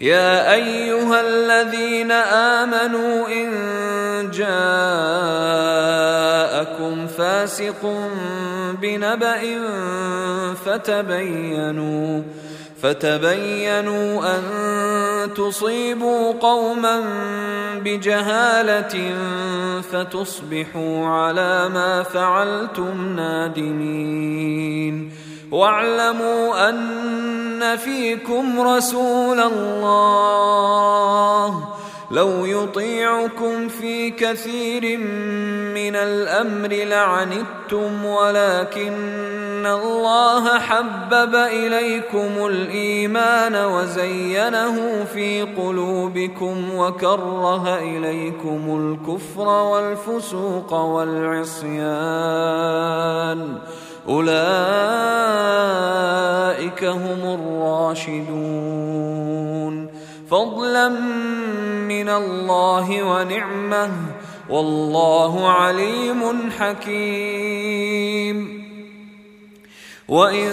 يا أيها الذين آمنوا إن جاءكم فاسق بنبأ فتبينوا فتبينوا أن تصيبوا قوما بجهالة فتصبحوا على ما فعلتم نادمين. واعلموا أن فيكم رسول الله. لو يطيعكم في كثير من الأمر لعنتم ولكن الله حبب إليكم الإيمان وزينه في قلوبكم وكره إليكم الكفر والفسوق والعصيان. أولئك هم الراشدون. فضلا من الله ونعمة والله عليم حكيم. وإن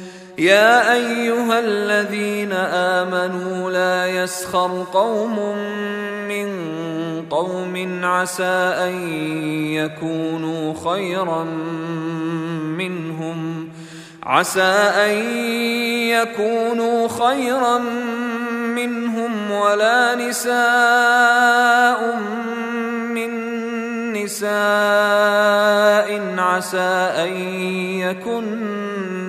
يا أيها الذين آمنوا لا يسخر قوم من قوم عسى أن يكونوا خيرا منهم عسى أن يكونوا خيرا منهم ولا نساء من نساء عسى أن يكن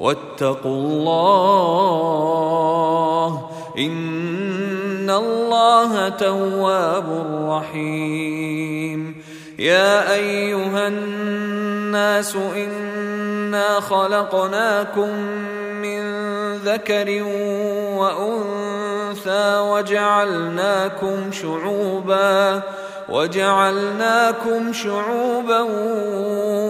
واتقوا الله إن الله تواب رحيم. يا أيها الناس إنا خلقناكم من ذكر وأنثى وجعلناكم شعوبا وجعلناكم شعوبا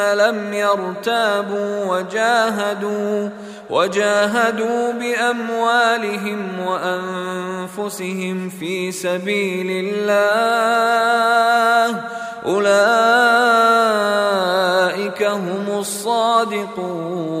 لم يرتابوا وجاهدوا وجاهدوا بأموالهم وأنفسهم في سبيل الله. أولئك هم الصادقون.